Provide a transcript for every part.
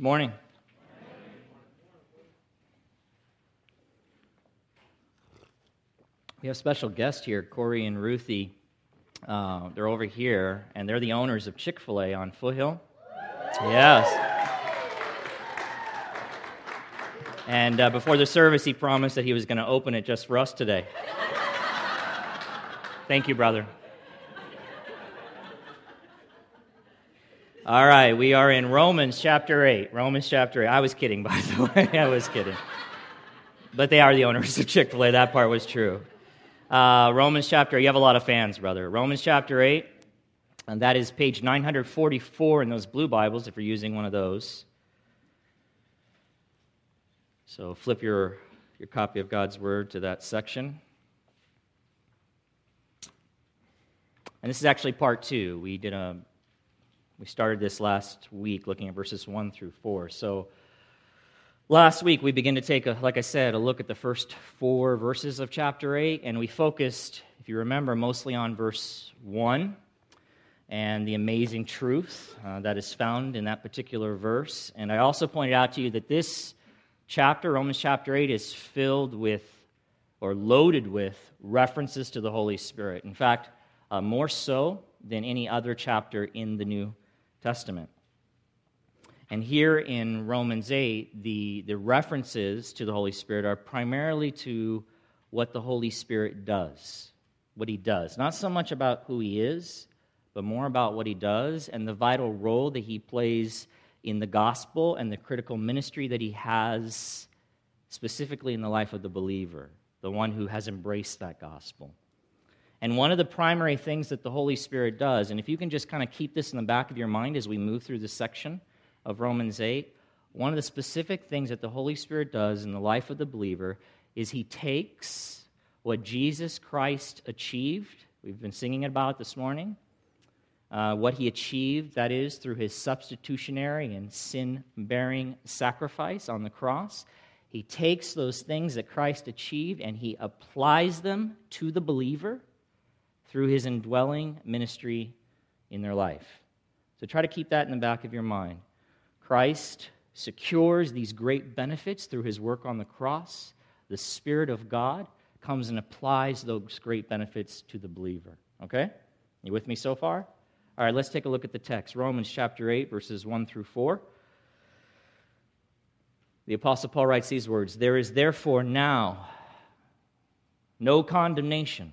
Morning. We have special guests here, Corey and Ruthie. Uh, they're over here, and they're the owners of Chick fil A on Foothill. Yes. And uh, before the service, he promised that he was going to open it just for us today. Thank you, brother. All right, we are in Romans chapter 8. Romans chapter 8. I was kidding, by the way. I was kidding. But they are the owners of Chick fil A. That part was true. Uh, Romans chapter, you have a lot of fans, brother. Romans chapter 8, and that is page 944 in those blue Bibles if you're using one of those. So flip your, your copy of God's Word to that section. And this is actually part two. We did a we started this last week looking at verses 1 through 4. So last week we began to take, a, like I said, a look at the first four verses of chapter 8, and we focused, if you remember, mostly on verse 1 and the amazing truth uh, that is found in that particular verse. And I also pointed out to you that this chapter, Romans chapter 8, is filled with or loaded with references to the Holy Spirit. In fact, uh, more so than any other chapter in the New Testament. And here in Romans 8, the, the references to the Holy Spirit are primarily to what the Holy Spirit does, what he does. Not so much about who he is, but more about what he does and the vital role that he plays in the gospel and the critical ministry that he has specifically in the life of the believer, the one who has embraced that gospel. And one of the primary things that the Holy Spirit does, and if you can just kind of keep this in the back of your mind as we move through this section of Romans 8, one of the specific things that the Holy Spirit does in the life of the believer is he takes what Jesus Christ achieved. We've been singing about this morning. Uh, what he achieved, that is, through his substitutionary and sin bearing sacrifice on the cross. He takes those things that Christ achieved and he applies them to the believer through his indwelling ministry in their life. So try to keep that in the back of your mind. Christ secures these great benefits through his work on the cross. The Spirit of God comes and applies those great benefits to the believer. Okay? You with me so far? All right, let's take a look at the text. Romans chapter 8, verses 1 through 4. The Apostle Paul writes these words There is therefore now no condemnation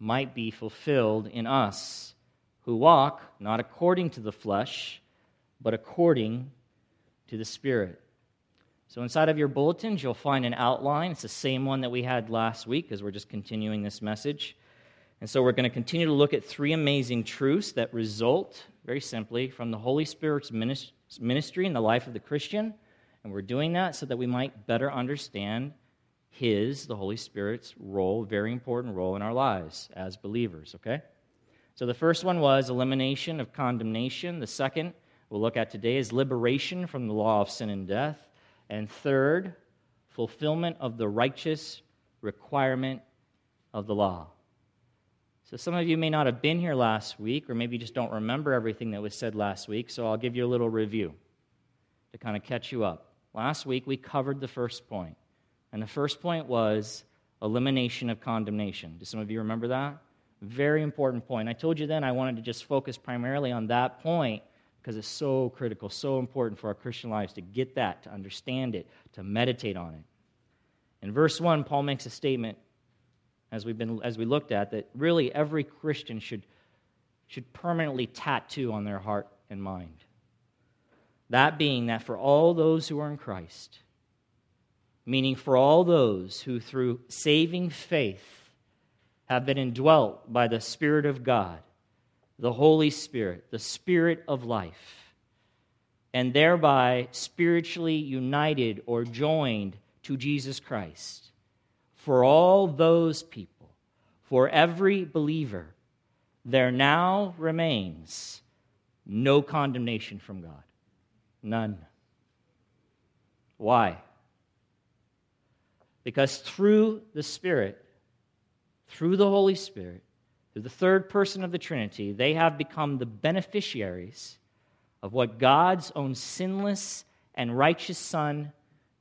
might be fulfilled in us, who walk not according to the flesh, but according to the Spirit. So, inside of your bulletins, you'll find an outline. It's the same one that we had last week because we're just continuing this message. And so, we're going to continue to look at three amazing truths that result, very simply, from the Holy Spirit's ministry in the life of the Christian. And we're doing that so that we might better understand his, the Holy Spirit's role, very important role in our lives as believers, okay? So the first one was elimination of condemnation. The second we'll look at today is liberation from the law of sin and death. And third, fulfillment of the righteous requirement of the law. So some of you may not have been here last week, or maybe you just don't remember everything that was said last week, so I'll give you a little review to kind of catch you up. Last week we covered the first point and the first point was elimination of condemnation. Do some of you remember that? Very important point. I told you then I wanted to just focus primarily on that point because it's so critical, so important for our Christian lives to get that, to understand it, to meditate on it. In verse 1, Paul makes a statement, as, we've been, as we looked at, that really every Christian should, should permanently tattoo on their heart and mind. That being that for all those who are in Christ, meaning for all those who, through saving faith, have been indwelt by the Spirit of God, the Holy Spirit, the Spirit of life. and thereby spiritually united or joined to Jesus Christ. For all those people, for every believer, there now remains no condemnation from God. None. Why? Because through the Spirit, through the Holy Spirit, through the third person of the Trinity, they have become the beneficiaries of what God's own sinless and righteous Son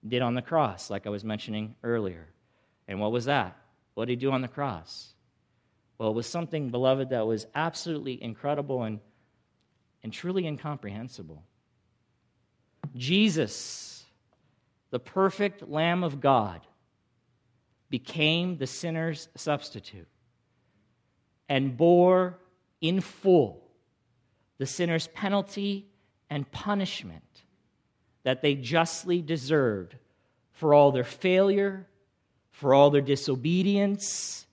did on the cross, like I was mentioning earlier. And what was that? What did he do on the cross? Well, it was something, beloved, that was absolutely incredible and, and truly incomprehensible. Jesus, the perfect Lamb of God, became the sinner's substitute and bore in full the sinner's penalty and punishment that they justly deserved for all their failure, for all their disobedience,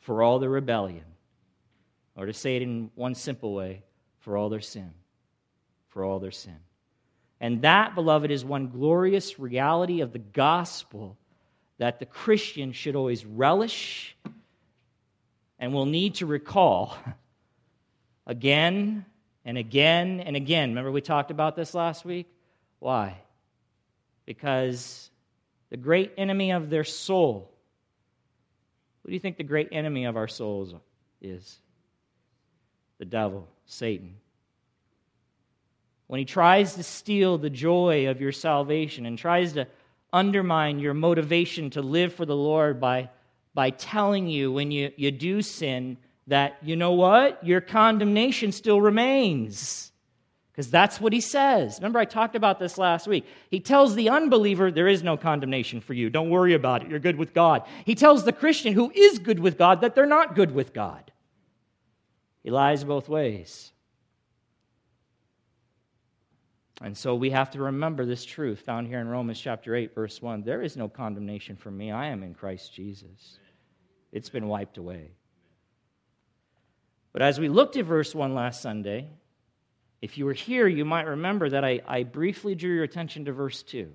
for all their rebellion. Or to say it in one simple way, for all their sin. For all their sin. And that, beloved, is one glorious reality of the gospel that the Christian should always relish and will need to recall again and again and again. Remember, we talked about this last week? Why? Because the great enemy of their soul, who do you think the great enemy of our souls is? The devil, Satan. When he tries to steal the joy of your salvation and tries to undermine your motivation to live for the Lord by, by telling you when you, you do sin that, you know what? Your condemnation still remains. Because that's what he says. Remember, I talked about this last week. He tells the unbeliever, There is no condemnation for you. Don't worry about it. You're good with God. He tells the Christian who is good with God that they're not good with God. He lies both ways. And so we have to remember this truth found here in Romans chapter 8, verse 1. There is no condemnation for me. I am in Christ Jesus. It's been wiped away. But as we looked at verse 1 last Sunday, if you were here, you might remember that I, I briefly drew your attention to verse 2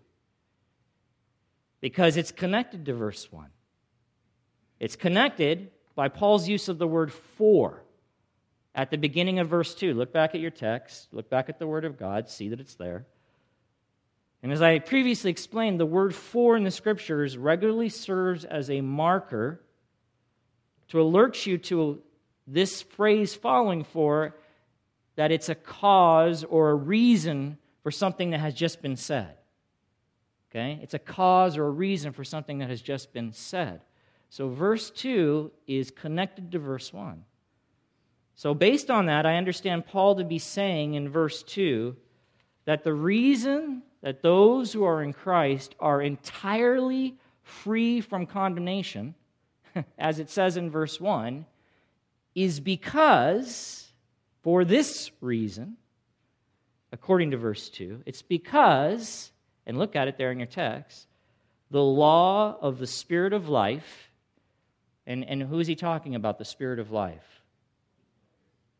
because it's connected to verse 1. It's connected by Paul's use of the word for at the beginning of verse 2. Look back at your text, look back at the Word of God, see that it's there. And as I previously explained, the word for in the Scriptures regularly serves as a marker to alert you to this phrase following for that it's a cause or a reason for something that has just been said. Okay? It's a cause or a reason for something that has just been said. So verse 2 is connected to verse 1. So, based on that, I understand Paul to be saying in verse 2 that the reason that those who are in Christ are entirely free from condemnation, as it says in verse 1, is because, for this reason, according to verse 2, it's because, and look at it there in your text, the law of the Spirit of life, and, and who is he talking about, the Spirit of life?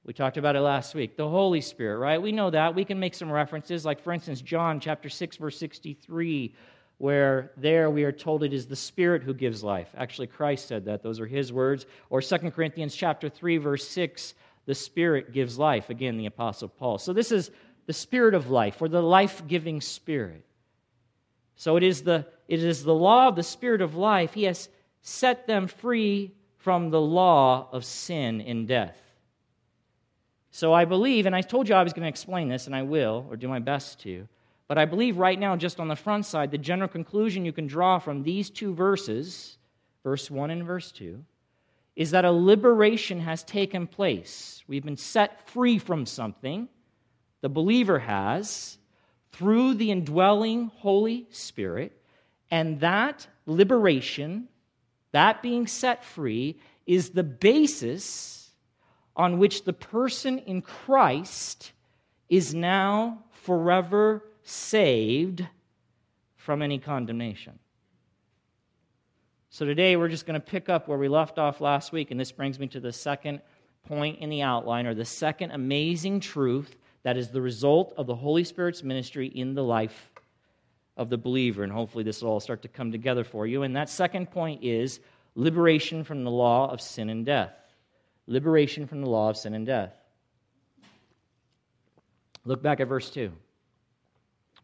We talked about it last week. The Holy Spirit, right? We know that. We can make some references, like, for instance, John chapter 6, verse 63 where there we are told it is the spirit who gives life. Actually christ said that. Those are his words. Or 2 corinthians chapter 3 verse 6 the spirit gives life. Again the apostle paul. So this is the spirit of life or the life-giving spirit. So it is the it is the law of the spirit of life. He has set them free from the law of sin and death so i believe and i told you i was going to explain this and i will or do my best to but I believe right now, just on the front side, the general conclusion you can draw from these two verses, verse 1 and verse 2, is that a liberation has taken place. We've been set free from something, the believer has, through the indwelling Holy Spirit, and that liberation, that being set free, is the basis on which the person in Christ is now forever saved from any condemnation. So today we're just going to pick up where we left off last week, and this brings me to the second point in the outline, or the second amazing truth that is the result of the Holy Spirit's ministry in the life of the believer. And hopefully, this will all start to come together for you. And that second point is liberation from the law of sin and death. Liberation from the law of sin and death. Look back at verse 2.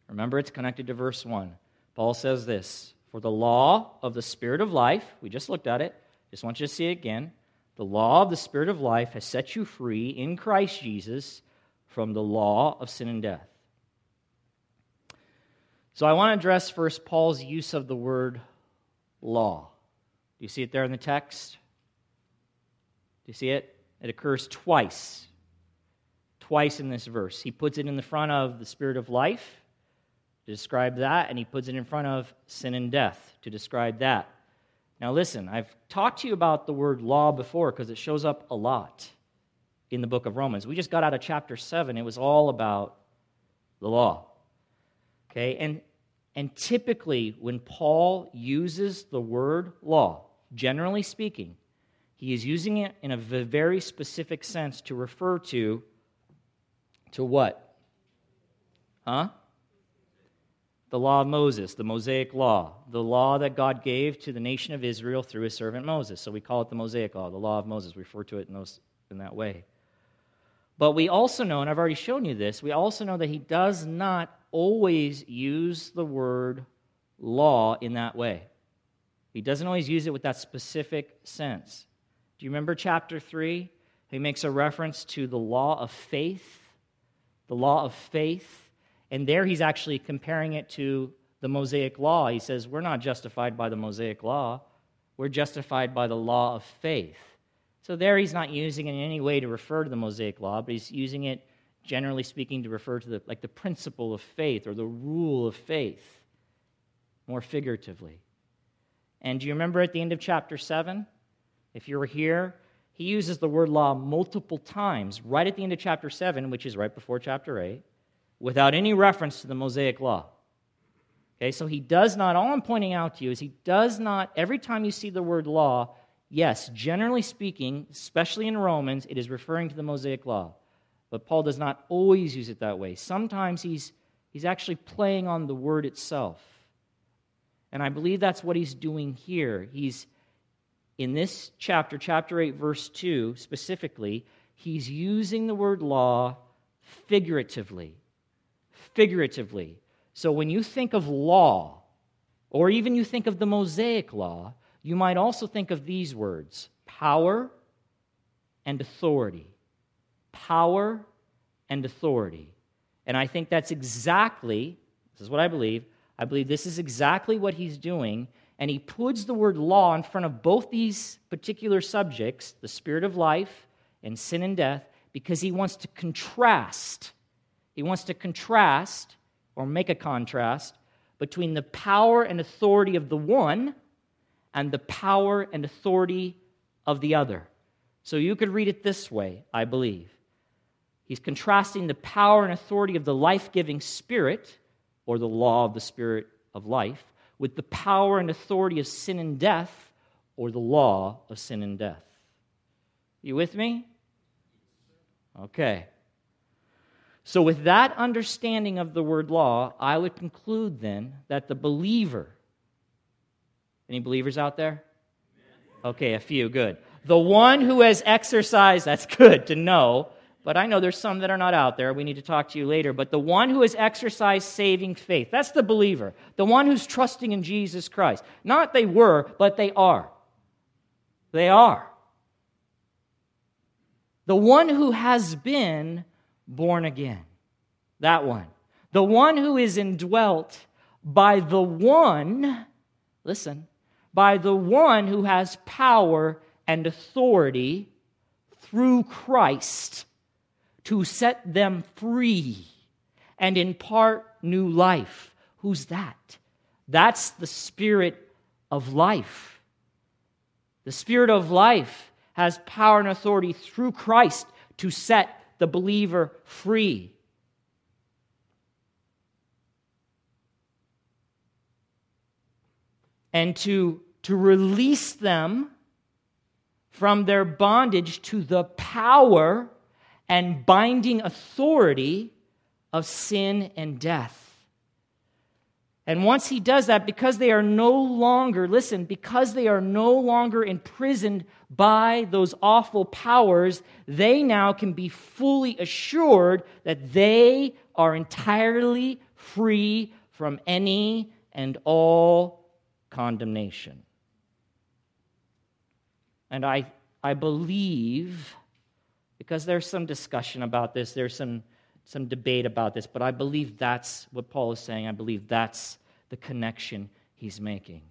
Remember, it's connected to verse 1. Paul says this For the law of the Spirit of life, we just looked at it, just want you to see it again. The law of the Spirit of life has set you free in Christ Jesus from the law of sin and death. So I want to address first Paul's use of the word law. Do you see it there in the text? Do you see it? It occurs twice. Twice in this verse. He puts it in the front of the spirit of life to describe that, and he puts it in front of sin and death to describe that. Now, listen, I've talked to you about the word law before because it shows up a lot in the book of Romans. We just got out of chapter 7, it was all about the law. Okay, and, and typically when Paul uses the word law, generally speaking, he is using it in a very specific sense to refer to to what? Huh? The law of Moses, the Mosaic law, the law that God gave to the nation of Israel through his servant Moses. So we call it the Mosaic law, the law of Moses. We refer to it in, those, in that way. But we also know, and I've already shown you this, we also know that he does not always use the word law in that way. He doesn't always use it with that specific sense. Do you remember chapter 3? He makes a reference to the law of faith. The law of faith. And there he's actually comparing it to the Mosaic law. He says, We're not justified by the Mosaic law, we're justified by the law of faith. So there he's not using it in any way to refer to the Mosaic law, but he's using it generally speaking to refer to the like the principle of faith or the rule of faith more figuratively. And do you remember at the end of chapter 7? If you were here, he uses the word law multiple times right at the end of chapter 7, which is right before chapter 8, without any reference to the Mosaic law. Okay, so he does not, all I'm pointing out to you is he does not, every time you see the word law, Yes, generally speaking, especially in Romans, it is referring to the Mosaic Law. But Paul does not always use it that way. Sometimes he's, he's actually playing on the word itself. And I believe that's what he's doing here. He's, in this chapter, chapter 8, verse 2 specifically, he's using the word law figuratively. Figuratively. So when you think of law, or even you think of the Mosaic Law, you might also think of these words power and authority. Power and authority. And I think that's exactly, this is what I believe, I believe this is exactly what he's doing. And he puts the word law in front of both these particular subjects, the spirit of life and sin and death, because he wants to contrast. He wants to contrast or make a contrast between the power and authority of the one and the power and authority of the other. So you could read it this way, I believe. He's contrasting the power and authority of the life giving Spirit, or the law of the Spirit of life, with the power and authority of sin and death, or the law of sin and death. You with me? Okay. So, with that understanding of the word law, I would conclude then that the believer any believers out there? Okay, a few, good. The one who has exercised, that's good to know, but I know there's some that are not out there. We need to talk to you later. But the one who has exercised saving faith, that's the believer. The one who's trusting in Jesus Christ. Not they were, but they are. They are. The one who has been born again. That one. The one who is indwelt by the one, listen, by the one who has power and authority through Christ to set them free and impart new life. Who's that? That's the Spirit of life. The Spirit of life has power and authority through Christ to set the believer free. And to to release them from their bondage to the power and binding authority of sin and death. And once he does that, because they are no longer, listen, because they are no longer imprisoned by those awful powers, they now can be fully assured that they are entirely free from any and all condemnation. And I, I believe, because there's some discussion about this, there's some some debate about this, but I believe that's what Paul is saying. I believe that's the connection he's making.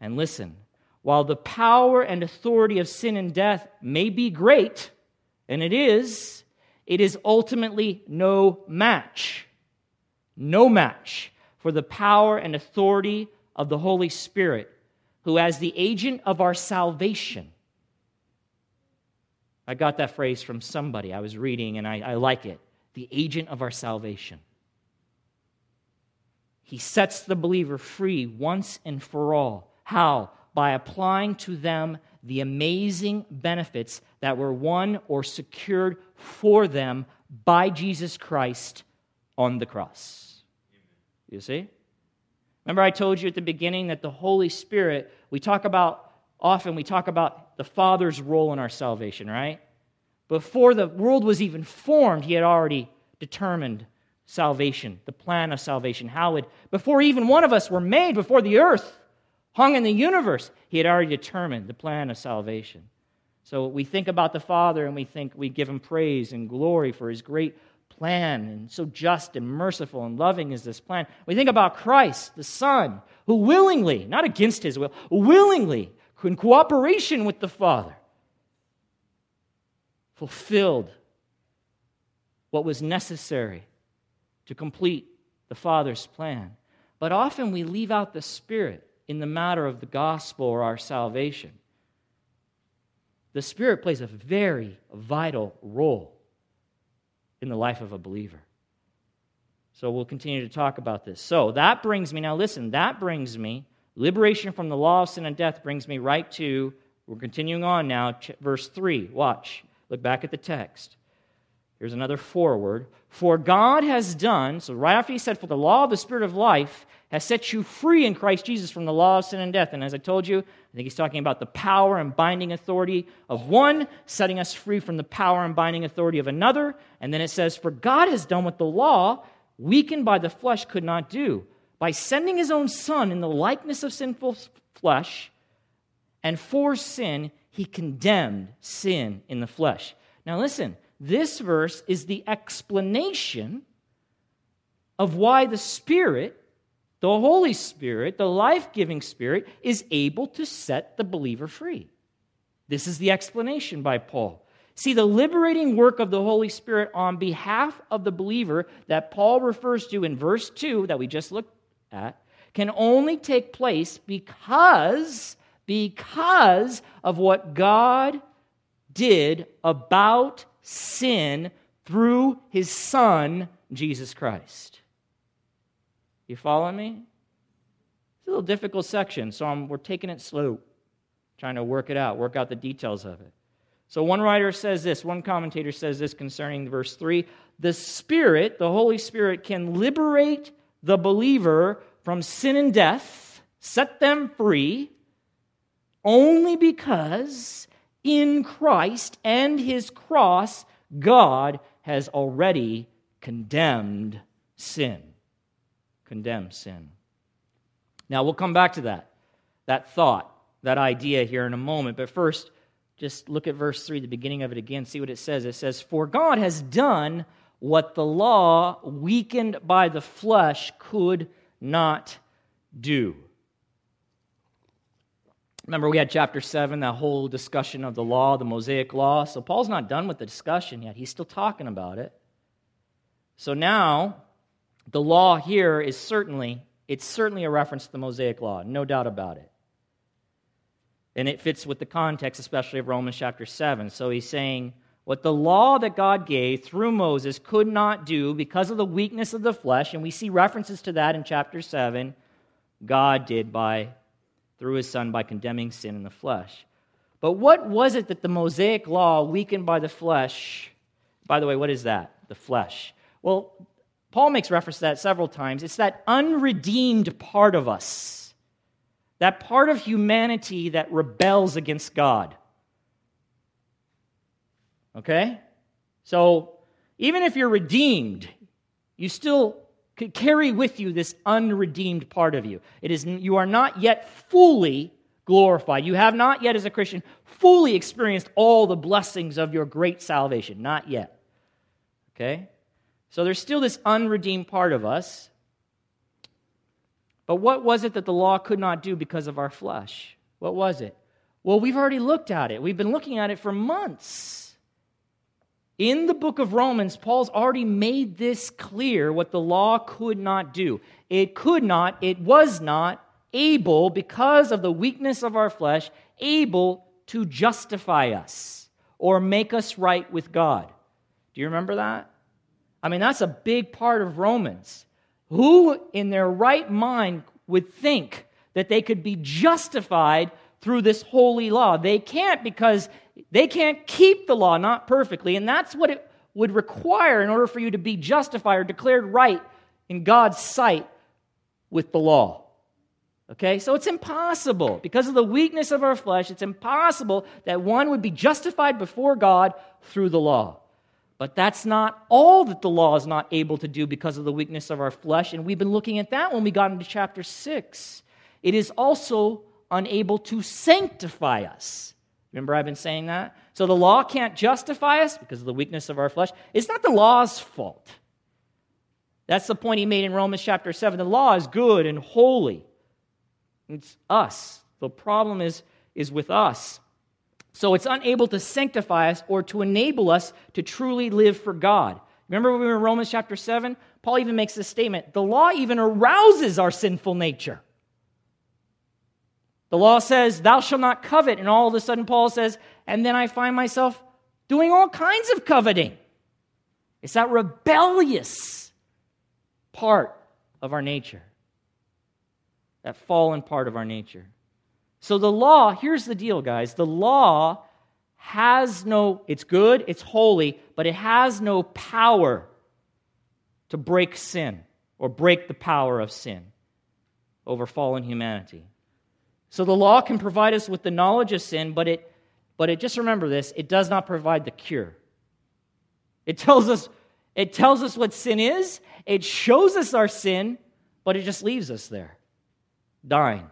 And listen, while the power and authority of sin and death may be great, and it is, it is ultimately no match, no match for the power and authority of the Holy Spirit, who, as the agent of our salvation, I got that phrase from somebody I was reading and I, I like it the agent of our salvation. He sets the believer free once and for all. How? By applying to them the amazing benefits that were won or secured for them by Jesus Christ on the cross. You see? Remember, I told you at the beginning that the Holy Spirit, we talk about, often we talk about the Father's role in our salvation, right? Before the world was even formed, he had already determined salvation, the plan of salvation, how it, before even one of us were made, before the earth hung in the universe, he had already determined the plan of salvation. So we think about the Father and we think we give him praise and glory for his great plan and so just and merciful and loving is this plan. We think about Christ, the Son, who willingly, not against his will, willingly, in cooperation with the Father, fulfilled what was necessary to complete the Father's plan. But often we leave out the Spirit in the matter of the gospel or our salvation. The Spirit plays a very vital role in the life of a believer. So we'll continue to talk about this. So that brings me, now listen, that brings me, liberation from the law of sin and death brings me right to, we're continuing on now, verse 3. Watch. Look back at the text. Here's another forward. For God has done, so right after he said, For the law of the Spirit of life has set you free in Christ Jesus from the law of sin and death. And as I told you, I think he's talking about the power and binding authority of one, setting us free from the power and binding authority of another. And then it says, For God has done what the law, weakened by the flesh, could not do. By sending his own Son in the likeness of sinful flesh, and for sin, he condemned sin in the flesh. Now listen, this verse is the explanation of why the Spirit, the Holy Spirit, the life giving Spirit, is able to set the believer free. This is the explanation by Paul. See, the liberating work of the Holy Spirit on behalf of the believer that Paul refers to in verse 2 that we just looked at can only take place because because of what God did about sin through his son, Jesus Christ. You following me? It's a little difficult section, so I'm, we're taking it slow, trying to work it out, work out the details of it. So one writer says this, one commentator says this concerning verse 3 the Spirit, the Holy Spirit, can liberate the believer from sin and death, set them free, only because in Christ and his cross, God has already condemned sin. Condemned sin. Now, we'll come back to that, that thought, that idea here in a moment. But first, just look at verse 3, the beginning of it again, see what it says. It says, For God has done what the law, weakened by the flesh, could not do. Remember, we had chapter 7, that whole discussion of the law, the Mosaic law. So Paul's not done with the discussion yet. He's still talking about it. So now, the law here is certainly, it's certainly a reference to the Mosaic law, no doubt about it. And it fits with the context, especially of Romans chapter 7. So he's saying, what the law that God gave through Moses could not do because of the weakness of the flesh, and we see references to that in chapter 7, God did by through his son by condemning sin in the flesh. But what was it that the Mosaic law, weakened by the flesh, By the way, what is that? The flesh. Well, Paul makes reference to that several times. It's that unredeemed part of us, that part of humanity that rebels against God. Okay? So, even if you're redeemed, you still could carry with you this unredeemed part of you. It is, you are not yet fully glorified. You have not yet, as a Christian, fully experienced all the blessings of your great salvation. Not yet. Okay? So there's still this unredeemed part of us. But what was it that the law could not do because of our flesh? What was it? Well, we've already looked at it. We've been looking at it for months. In the book of Romans, Paul's already made this clear what the law could not do. It could not, it was not able, because of the weakness of our flesh, able to justify us or make us right with God. Do you remember that? I mean, that's a big part of Romans. Who in their right mind would think that they could be justified through this holy law? They can't because they can't keep the law, not perfectly, and that's what it would require in order for you to be justified or declared right in God's sight with the law. Okay, so it's impossible. Because of the weakness of our flesh, it's impossible that one would be justified before God through the law. But that's not all that the law is not able to do because of the weakness of our flesh. And we've been looking at that when we got into chapter 6. It is also unable to sanctify us. Remember, I've been saying that? So the law can't justify us because of the weakness of our flesh. It's not the law's fault. That's the point he made in Romans chapter 7. The law is good and holy. It's us. The problem is, is with us. So it's unable to sanctify us or to enable us to truly live for God. Remember when we were in Romans chapter 7? Paul even makes this statement the law even arouses our sinful nature. The law says, Thou shalt not covet. And all of a sudden, Paul says, And then I find myself doing all kinds of coveting. It's that rebellious part of our nature, that fallen part of our nature. So the law, here's the deal, guys. The law has no, it's good, it's holy, but it has no power to break sin or break the power of sin over fallen humanity. So the law can provide us with the knowledge of sin, but it, but it just remember this, it does not provide the cure. It tells us, it tells us what sin is, it shows us our sin, but it just leaves us there, dying.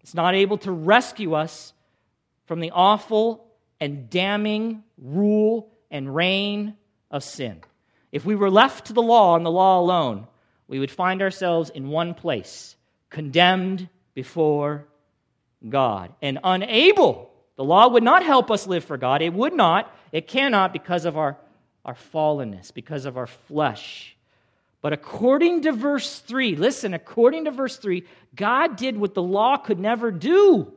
It's not able to rescue us from the awful and damning rule and reign of sin. If we were left to the law and the law alone, we would find ourselves in one place, condemned before God and unable. The law would not help us live for God. It would not. It cannot because of our, our fallenness, because of our flesh. But according to verse 3, listen, according to verse 3, God did what the law could never do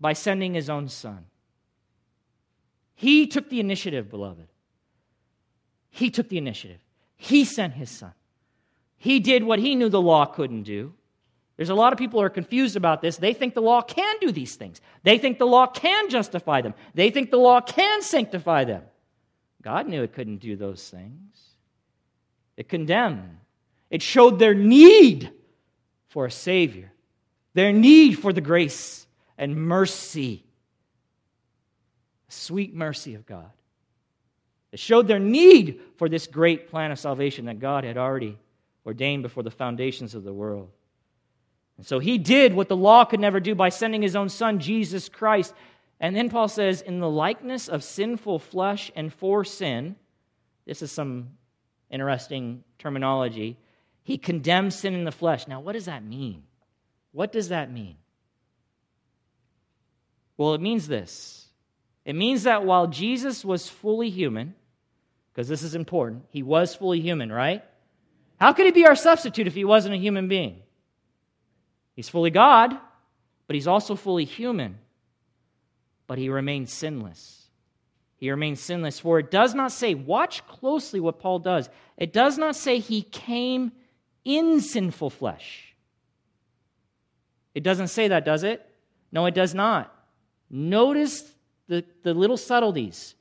by sending his own son. He took the initiative, beloved. He took the initiative. He sent his son. He did what he knew the law couldn't do. There's a lot of people who are confused about this. They think the law can do these things. They think the law can justify them. They think the law can sanctify them. God knew it couldn't do those things. It condemned, it showed their need for a Savior, their need for the grace and mercy, sweet mercy of God. It showed their need for this great plan of salvation that God had already ordained before the foundations of the world. And so he did what the law could never do by sending his own son, Jesus Christ, and then Paul says, in the likeness of sinful flesh and for sin, this is some interesting terminology, he condemns sin in the flesh. Now, what does that mean? What does that mean? Well, it means this it means that while Jesus was fully human, because this is important, he was fully human, right? How could he be our substitute if he wasn't a human being? He's fully God, but he's also fully human but he remains sinless. He remains sinless. For it does not say, watch closely what Paul does. It does not say he came in sinful flesh. It doesn't say that, does it? No, it does not. Notice the, the little subtleties.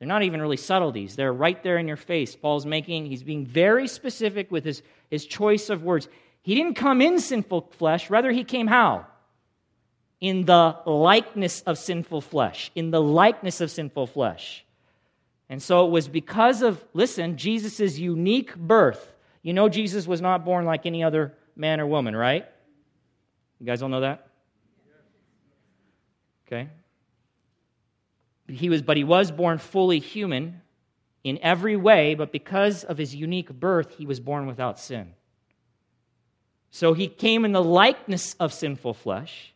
They're not even really subtleties. They're right there in your face. Paul's making, he's being very specific with his, his choice of words. He didn't come in sinful flesh, rather, he came how? In the likeness of sinful flesh. In the likeness of sinful flesh. And so it was because of, listen, Jesus' unique birth. You know, Jesus was not born like any other man or woman, right? You guys all know that? Okay. He was, but he was born fully human in every way, but because of his unique birth, he was born without sin. So he came in the likeness of sinful flesh.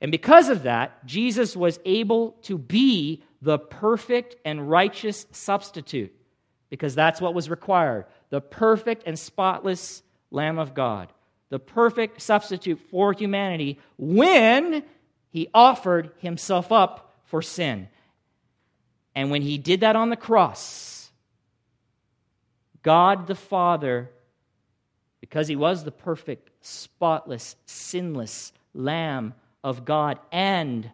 And because of that, Jesus was able to be the perfect and righteous substitute, because that's what was required the perfect and spotless Lamb of God, the perfect substitute for humanity when he offered himself up for sin. And when he did that on the cross, God the Father, because he was the perfect, spotless, sinless Lamb of God and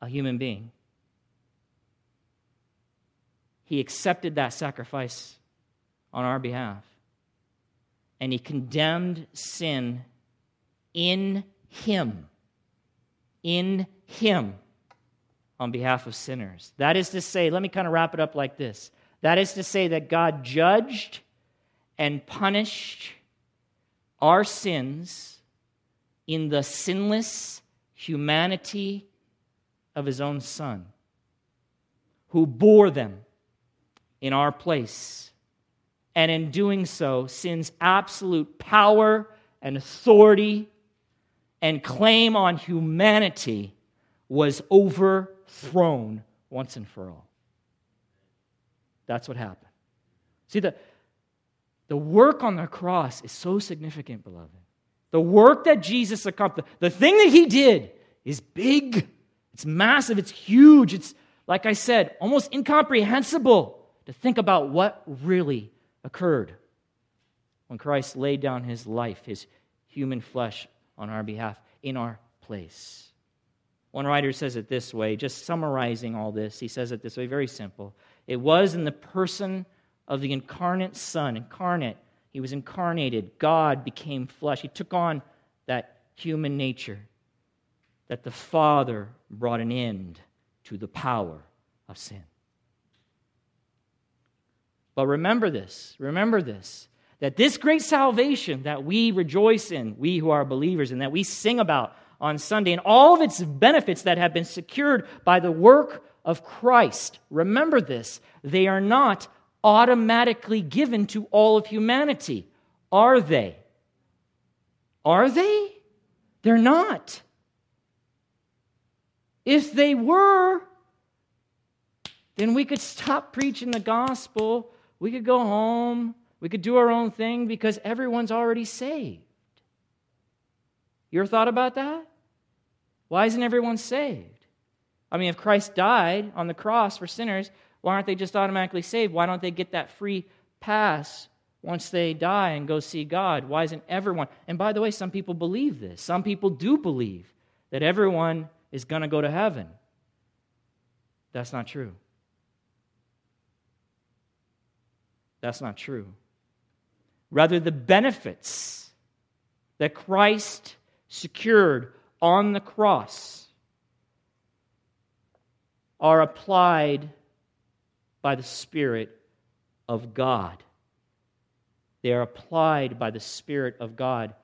a human being, he accepted that sacrifice on our behalf. And he condemned sin in him. In him on behalf of sinners. That is to say, let me kind of wrap it up like this. That is to say that God judged and punished our sins in the sinless humanity of his own Son, who bore them in our place. And in doing so, sin's absolute power and authority and claim on humanity was overthrown once and for all. That's what happened. See, the, the work on the cross is so significant, beloved. The work that Jesus accomplished, the thing that he did is big, it's massive, it's huge, it's, like I said, almost incomprehensible to think about what really occurred when Christ laid down his life, his human flesh, on our behalf, in our place. One writer says it this way, just summarizing all this. He says it this way, very simple. It was in the person of the incarnate Son, incarnate. He was incarnated. God became flesh. He took on that human nature that the Father brought an end to the power of sin. But remember this, remember this, that this great salvation that we rejoice in, we who are believers, and that we sing about on Sunday, and all of its benefits that have been secured by the work of Christ, remember this, they are not automatically given to all of humanity, are they? Are they? They're not. If they were, then we could stop preaching the gospel we could go home. We could do our own thing because everyone's already saved. You ever thought about that? Why isn't everyone saved? I mean, if Christ died on the cross for sinners, why aren't they just automatically saved? Why don't they get that free pass once they die and go see God? Why isn't everyone? And by the way, some people believe this. Some people do believe that everyone is going to go to heaven. That's not true. That's not true. Rather, the benefits that Christ secured on the cross are applied by the Spirit of God. They are applied by the Spirit of God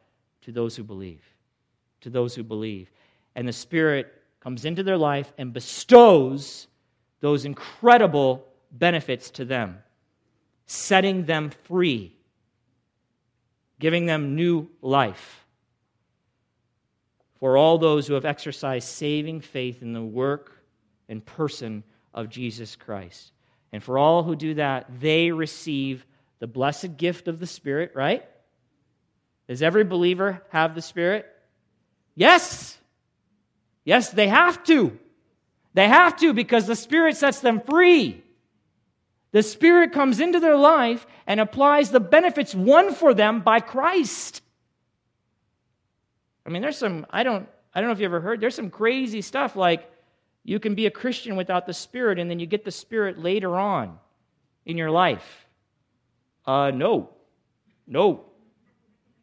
to those who believe. To those who believe. And the Spirit comes into their life and bestows those incredible benefits to them setting them free, giving them new life. For all those who have exercised saving faith in the work and person of Jesus Christ. And for all who do that, they receive the blessed gift of the Spirit, right? Does every believer have the Spirit? Yes. Yes, they have to. They have to because the Spirit sets them free. The Spirit comes into their life and applies the benefits won for them by Christ. I mean, there's some, I don't, I don't know if you ever heard, there's some crazy stuff like you can be a Christian without the Spirit and then you get the Spirit later on in your life. Uh, no. No.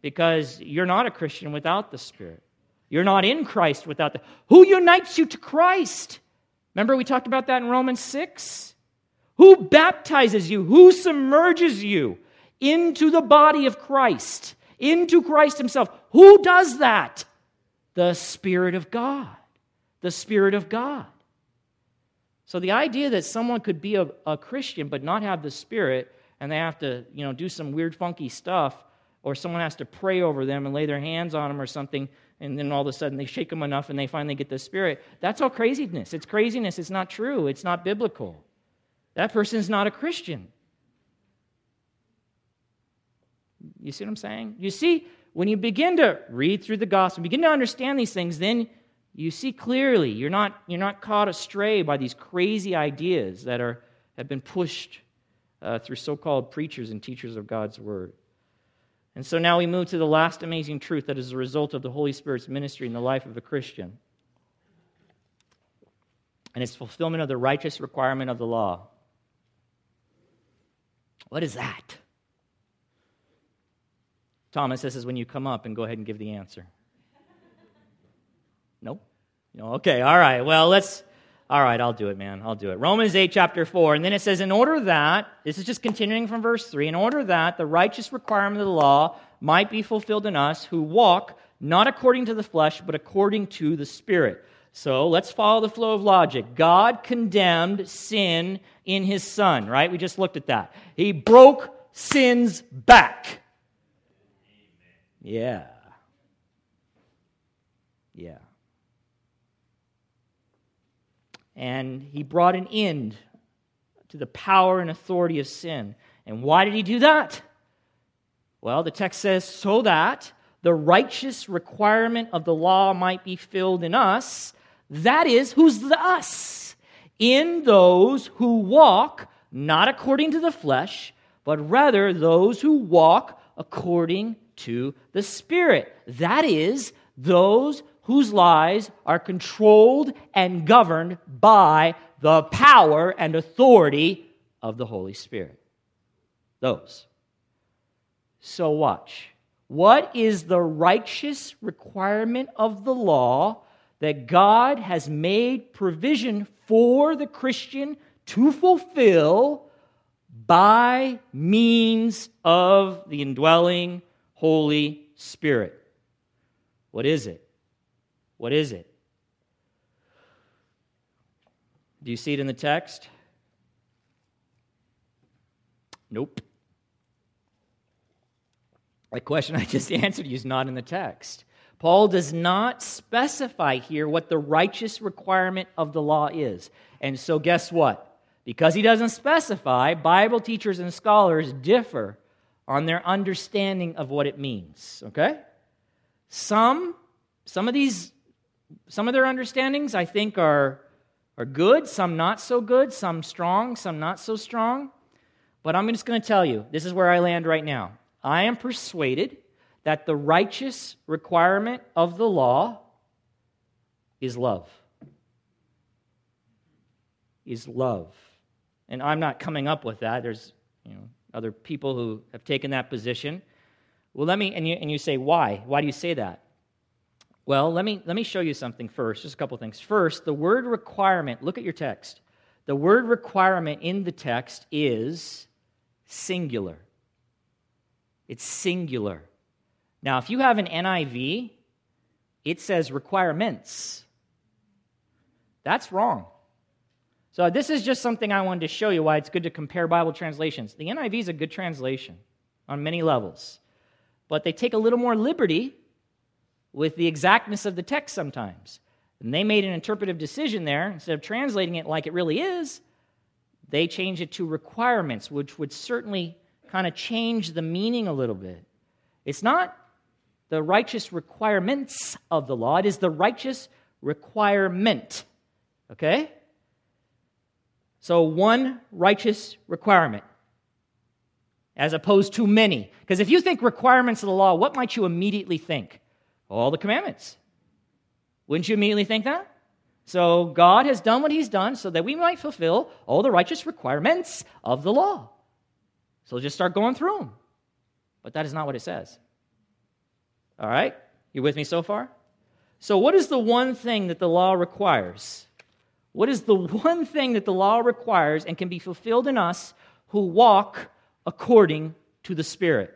Because you're not a Christian without the Spirit. You're not in Christ without the. Who unites you to Christ? Remember, we talked about that in Romans 6? Who baptizes you? Who submerges you into the body of Christ, into Christ Himself? Who does that? The Spirit of God. The Spirit of God. So the idea that someone could be a, a Christian but not have the Spirit and they have to, you know, do some weird, funky stuff, or someone has to pray over them and lay their hands on them or something, and then all of a sudden they shake them enough and they finally get the Spirit. That's all craziness. It's craziness. It's not true. It's not biblical. That person's not a Christian. You see what I'm saying? You see, when you begin to read through the gospel, begin to understand these things, then you see clearly you're not, you're not caught astray by these crazy ideas that are, have been pushed uh, through so called preachers and teachers of God's word. And so now we move to the last amazing truth that is a result of the Holy Spirit's ministry in the life of a Christian. And it's fulfillment of the righteous requirement of the law. What is that? Thomas, this is when you come up and go ahead and give the answer. Nope. No, okay, all right. Well, let's all right, I'll do it, man. I'll do it. Romans 8, chapter 4. And then it says, In order that, this is just continuing from verse 3, in order that the righteous requirement of the law might be fulfilled in us who walk not according to the flesh, but according to the Spirit. So let's follow the flow of logic. God condemned sin in his Son, right? We just looked at that. He broke sin's back. Yeah. Yeah. and he brought an end to the power and authority of sin. And why did he do that? Well, the text says, so that the righteous requirement of the law might be filled in us. That is, who's the us? In those who walk not according to the flesh, but rather those who walk according to the Spirit. That is, those whose lives are controlled and governed by the power and authority of the Holy Spirit. Those. So, watch. What is the righteous requirement of the law that God has made provision for the Christian to fulfill by means of the indwelling Holy Spirit? What is it? What is it? Do you see it in the text? Nope. The question I just answered you is not in the text. Paul does not specify here what the righteous requirement of the law is. And so, guess what? Because he doesn't specify, Bible teachers and scholars differ on their understanding of what it means. Okay? Some, some of these some of their understandings, I think, are, are good, some not so good, some strong, some not so strong. But I'm just going to tell you this is where I land right now. I am persuaded that the righteous requirement of the law is love. Is love. And I'm not coming up with that. There's you know, other people who have taken that position. Well, let me, and you, and you say, why? Why do you say that? Well, let me, let me show you something first, just a couple things. First, the word requirement, look at your text. The word requirement in the text is singular. It's singular. Now, if you have an NIV, it says requirements. That's wrong. So, this is just something I wanted to show you why it's good to compare Bible translations. The NIV is a good translation on many levels, but they take a little more liberty with the exactness of the text sometimes. And they made an interpretive decision there. Instead of translating it like it really is, they changed it to requirements, which would certainly kind of change the meaning a little bit. It's not the righteous requirements of the law, it is the righteous requirement. Okay? So, one righteous requirement as opposed to many. Because if you think requirements of the law, what might you immediately think? All the commandments. Wouldn't you immediately think that? So God has done what he's done so that we might fulfill all the righteous requirements of the law. So just start going through them. But that is not what it says. All right? You with me so far? So, what is the one thing that the law requires? What is the one thing that the law requires and can be fulfilled in us who walk according to the Spirit?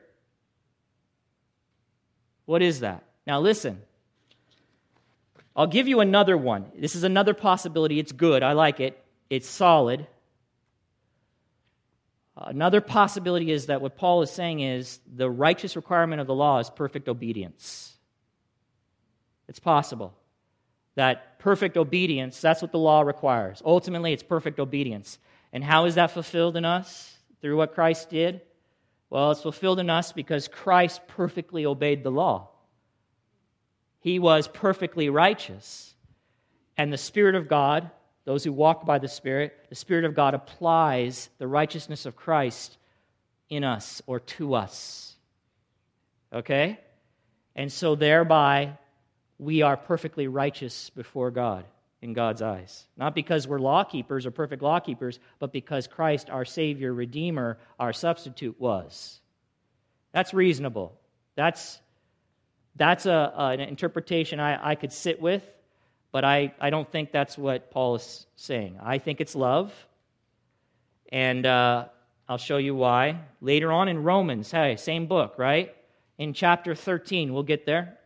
What is that? Now, listen. I'll give you another one. This is another possibility. It's good. I like it. It's solid. Another possibility is that what Paul is saying is the righteous requirement of the law is perfect obedience. It's possible that perfect obedience, that's what the law requires. Ultimately, it's perfect obedience. And how is that fulfilled in us? Through what Christ did? Well, it's fulfilled in us because Christ perfectly obeyed the law. He was perfectly righteous. And the Spirit of God, those who walk by the Spirit, the Spirit of God applies the righteousness of Christ in us or to us. Okay? And so thereby, we are perfectly righteous before God in God's eyes. Not because we're law keepers or perfect law keepers, but because Christ, our Savior, Redeemer, our substitute, was. That's reasonable. That's that's a, an interpretation I, I could sit with, but I, I don't think that's what Paul is saying. I think it's love, and uh, I'll show you why. Later on in Romans, hey, same book, right? In chapter 13, we'll get there.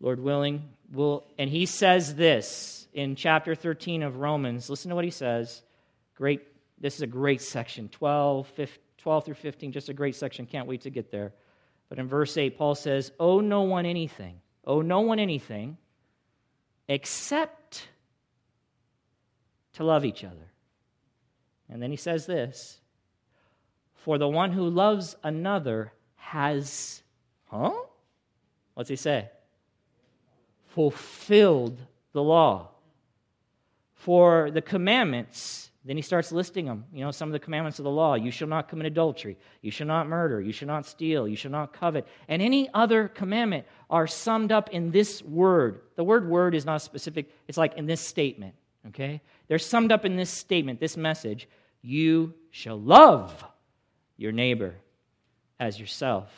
Lord willing, we'll, and he says this in chapter 13 of Romans. Listen to what he says. Great, this is a great section, 12, 15, 12 through 15, just a great section. Can't wait to get there. But in verse 8, Paul says, Owe no one anything, owe no one anything except to love each other. And then he says this For the one who loves another has, huh? What's he say? Fulfilled the law. For the commandments then he starts listing them. You know, some of the commandments of the law. You shall not commit adultery. You shall not murder. You shall not steal. You shall not covet. And any other commandment are summed up in this word. The word word is not specific, it's like in this statement, okay? They're summed up in this statement, this message. You shall love your neighbor as yourself.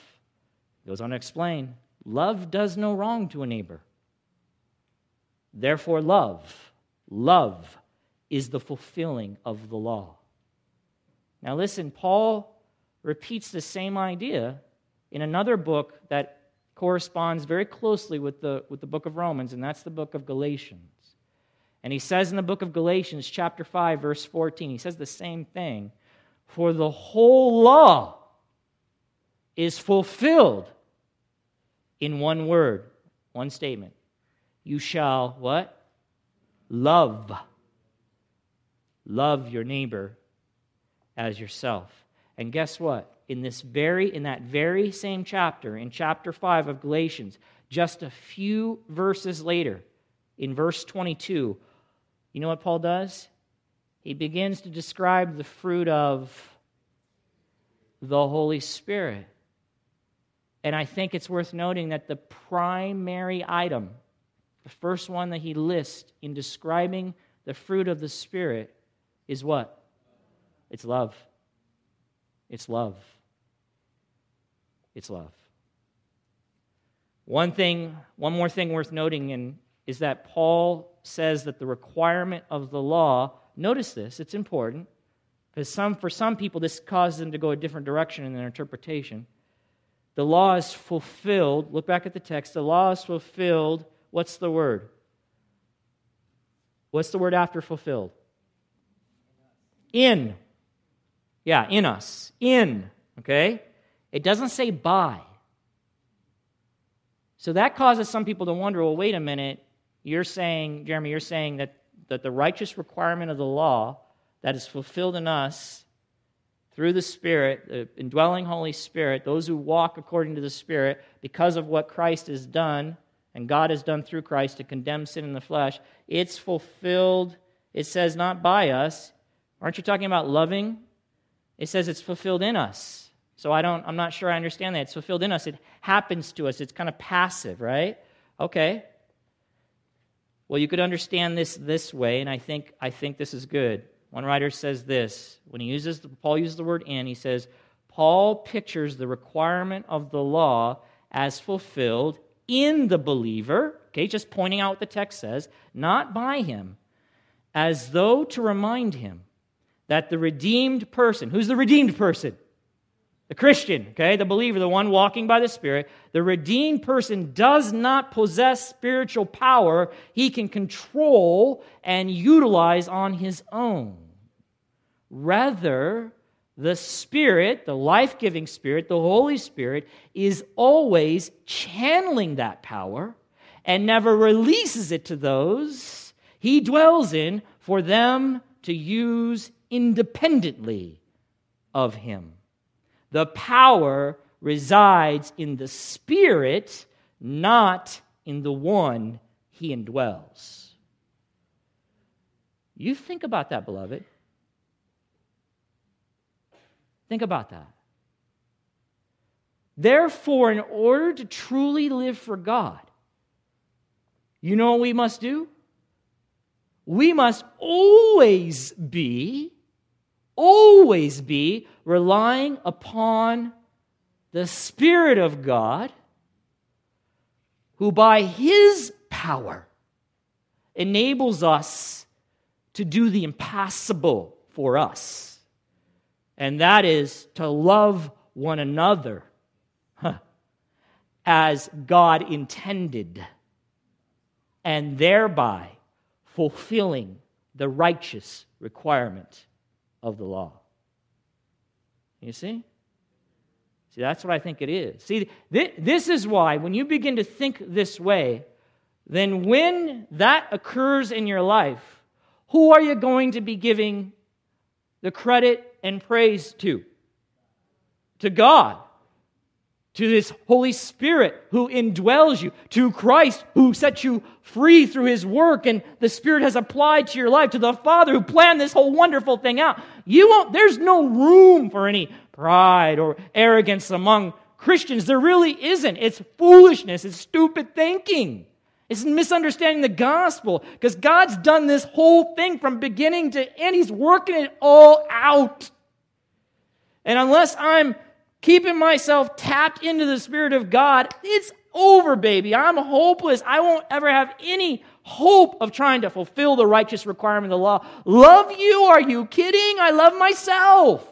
Goes on to explain love does no wrong to a neighbor. Therefore, love, love is the fulfilling of the law. Now, listen, Paul repeats the same idea in another book that corresponds very closely with the, with the book of Romans, and that's the book of Galatians. And he says in the book of Galatians, chapter 5, verse 14, he says the same thing. For the whole law is fulfilled in one word, one statement. You shall what? Love love your neighbor as yourself. And guess what? In this very in that very same chapter, in chapter 5 of Galatians, just a few verses later, in verse 22, you know what Paul does? He begins to describe the fruit of the Holy Spirit. And I think it's worth noting that the primary item, the first one that he lists in describing the fruit of the Spirit, is what? It's love. It's love. It's love. One thing, one more thing worth noting in, is that Paul says that the requirement of the law, notice this, it's important, because some, for some people this causes them to go a different direction in their interpretation. The law is fulfilled. Look back at the text. The law is fulfilled. What's the word? What's the word after fulfilled? In. Yeah, in us. In. Okay? It doesn't say by. So that causes some people to wonder well, wait a minute. You're saying, Jeremy, you're saying that, that the righteous requirement of the law that is fulfilled in us through the Spirit, the indwelling Holy Spirit, those who walk according to the Spirit, because of what Christ has done and God has done through Christ to condemn sin in the flesh, it's fulfilled, it says, not by us, Aren't you talking about loving? It says it's fulfilled in us. So I don't I'm not sure I understand that. It's fulfilled in us. It happens to us. It's kind of passive, right? Okay. Well, you could understand this this way, and I think, I think this is good. One writer says this when he uses Paul uses the word in, he says, Paul pictures the requirement of the law as fulfilled in the believer, okay, just pointing out what the text says, not by him, as though to remind him that the redeemed person, who's the redeemed person? The Christian, okay, the believer, the one walking by the Spirit, the redeemed person does not possess spiritual power he can control and utilize on his own. Rather, the Spirit, the life giving Spirit, the Holy Spirit, is always channeling that power and never releases it to those he dwells in for them to use independently of him. The power resides in the Spirit, not in the one he indwells. You think about that, beloved. Think about that. Therefore, in order to truly live for God, you know what we must do? We must always be, always be relying upon the Spirit of God, who by His power enables us to do the impossible for us and that is to love one another huh, as God intended, and thereby fulfilling the righteous requirement of the law. You see? See, that's what I think it is. See, this is why when you begin to think this way, then when that occurs in your life, who are you going to be giving the credit and praise to? To God, to this Holy Spirit who indwells you, to Christ who sets you free through his work and the Spirit has applied to your life, to the Father who planned this whole wonderful thing out. You won't, there's no room for any pride or arrogance among Christians. There really isn't. It's foolishness, it's stupid thinking. It's misunderstanding the gospel because God's done this whole thing from beginning to end. He's working it all out. And unless I'm keeping myself tapped into the Spirit of God, it's over, baby. I'm hopeless. I won't ever have any hope of trying to fulfill the righteous requirement of the law. Love you? Are you kidding? I love myself.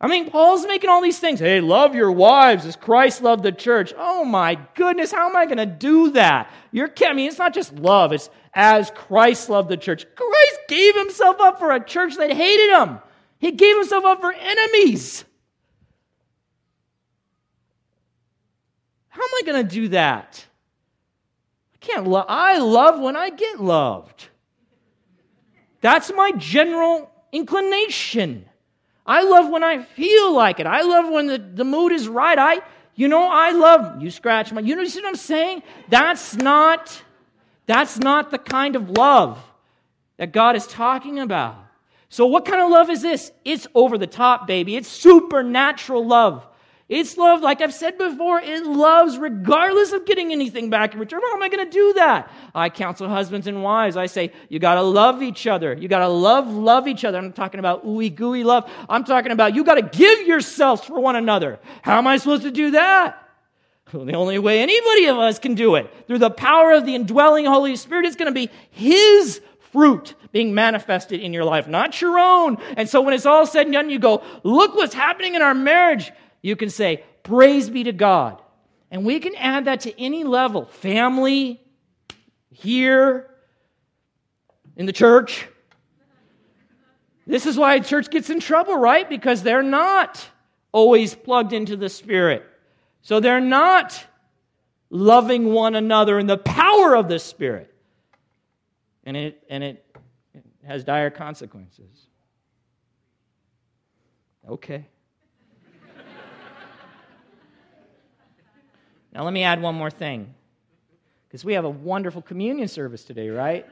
I mean, Paul's making all these things. Hey, love your wives as Christ loved the church. Oh my goodness, how am I going to do that? You're I mean, it's not just love, it's as Christ loved the church. Christ gave himself up for a church that hated him. He gave himself up for enemies. How am I going to do that? I can't love. I love when I get loved. That's my general inclination. I love when I feel like it. I love when the, the mood is right. I, you know, I love, you scratch my, you know, you see what I'm saying? That's not, that's not the kind of love that God is talking about. So, what kind of love is this? It's over the top, baby. It's supernatural love. It's love, like I've said before, it loves regardless of getting anything back in return. How am I going to do that? I counsel husbands and wives. I say, you got to love each other. You got to love, love each other. I'm talking about ooey gooey love. I'm talking about you got to give yourselves for one another. How am I supposed to do that? Well, the only way anybody of us can do it, through the power of the indwelling Holy Spirit, is going to be His fruit being manifested in your life, not your own. And so when it's all said and done, you go, look what's happening in our marriage you can say, Praise be to God. And we can add that to any level family, here, in the church. This is why church gets in trouble, right? Because they're not always plugged into the Spirit. So they're not loving one another in the power of the Spirit. And it, and it has dire consequences. Okay. Now, let me add one more thing, because we have a wonderful communion service today, right?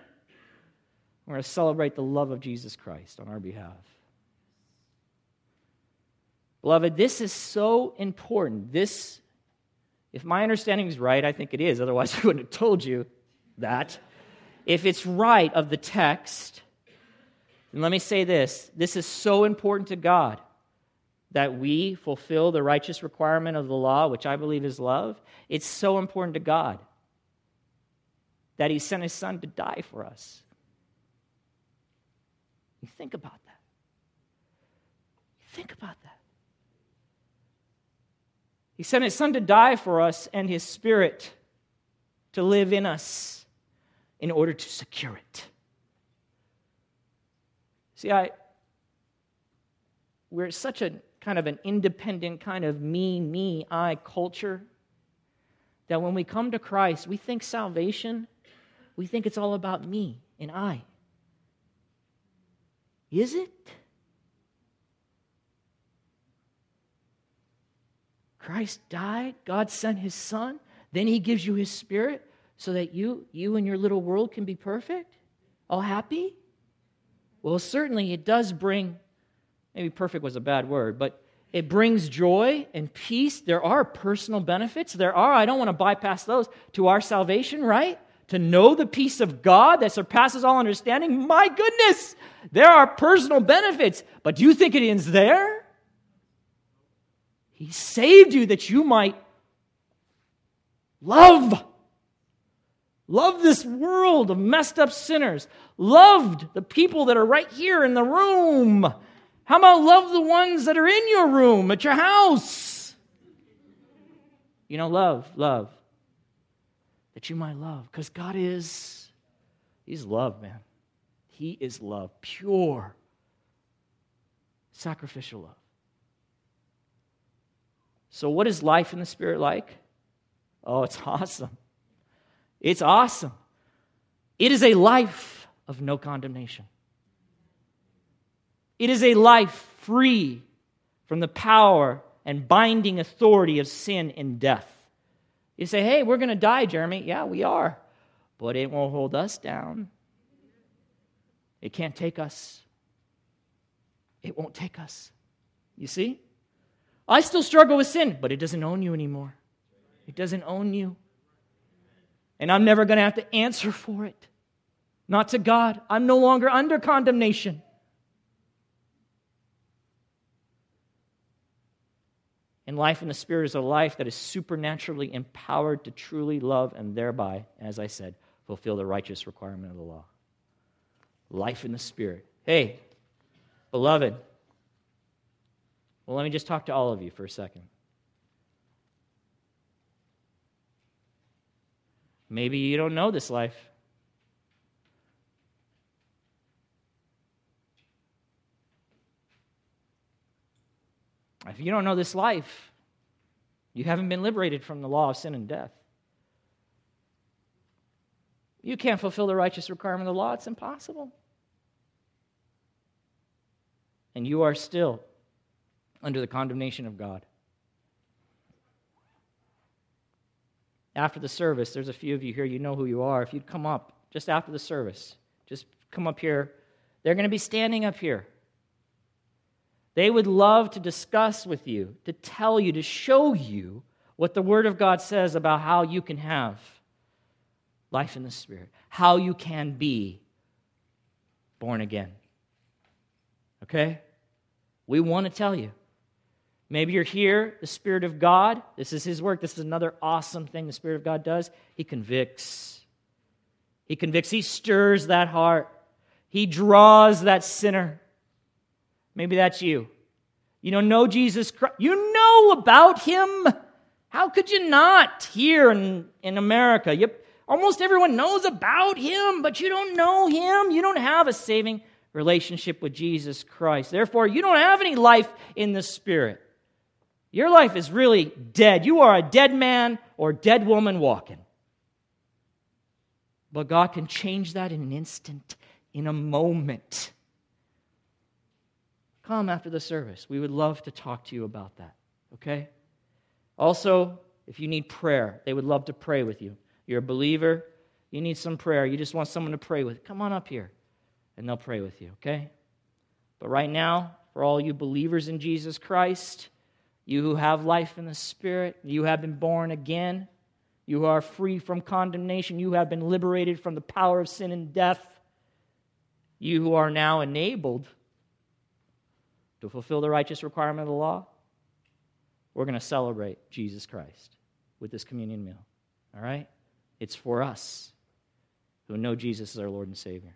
We're going to celebrate the love of Jesus Christ on our behalf. Beloved, this is so important. This, if my understanding is right, I think it is, otherwise I wouldn't have told you. that. If it's right of the text, and let me say this this is so important to God that we fulfill the righteous requirement of the law, which I believe is love. It's so important to God that He sent His Son to die for us. You think about that. Think about that. He sent His Son to die for us and His Spirit to live in us in order to secure it. See, I, we're such a kind of an independent, kind of me, me, I culture that when we come to Christ, we think salvation, we think it's all about me and I. Is it? Christ died, God sent his son, then he gives you his spirit so that you you and your little world can be perfect, all happy? Well, certainly it does bring maybe perfect was a bad word, but it brings joy and peace. There are personal benefits. There are, I don't want to bypass those, to our salvation, right? To know the peace of God that surpasses all understanding. My goodness, there are personal benefits. But do you think it ends there? He saved you that you might love. Love this world of messed up sinners. Loved the people that are right here in the room how about love the ones that are in your room, at your house? You know, love, love. That you might love. Because God is, He's love, man. He is love, pure, sacrificial love. So, what is life in the Spirit like? Oh, it's awesome. It's awesome. It is a life of no condemnation. It is a life free from the power and binding authority of sin and death. You say, hey, we're going to die, Jeremy. Yeah, we are. But it won't hold us down. It can't take us. It won't take us. You see? I still struggle with sin, but it doesn't own you anymore. It doesn't own you. And I'm never going to have to answer for it. Not to God. I'm no longer under condemnation. And life in the Spirit is a life that is supernaturally empowered to truly love and thereby, as I said, fulfill the righteous requirement of the law. Life in the Spirit. Hey, beloved, well, let me just talk to all of you for a second. Maybe you don't know this life. If you don't know this life, you haven't been liberated from the law of sin and death. You can't fulfill the righteous requirement of the law, it's impossible. And you are still under the condemnation of God. After the service, there's a few of you here, you know who you are. If you'd come up just after the service, just come up here. They're going to be standing up here. They would love to discuss with you, to tell you, to show you what the Word of God says about how you can have life in the Spirit, how you can be born again. Okay? We want to tell you. Maybe you're here, the Spirit of God, this is His work. This is another awesome thing the Spirit of God does. He convicts. He convicts. He stirs that heart. He draws that sinner. Maybe that's you. You don't know Jesus Christ. You know about him. How could you not here in, in America? You, almost everyone knows about him, but you don't know him. You don't have a saving relationship with Jesus Christ. Therefore, you don't have any life in the Spirit. Your life is really dead. You are a dead man or dead woman walking. But God can change that in an instant, in a moment come after the service. We would love to talk to you about that, okay? Also, if you need prayer, they would love to pray with you. You're a believer, you need some prayer, you just want someone to pray with, come on up here and they'll pray with you, okay? But right now, for all you believers in Jesus Christ, you who have life in the Spirit, you have been born again, You are free from condemnation. You have been liberated from the power of sin and death. You who are now enabled to fulfill the righteous requirement of the law, we're going to celebrate Jesus Christ with this communion meal. All right? It's for us who know Jesus as our Lord and Savior.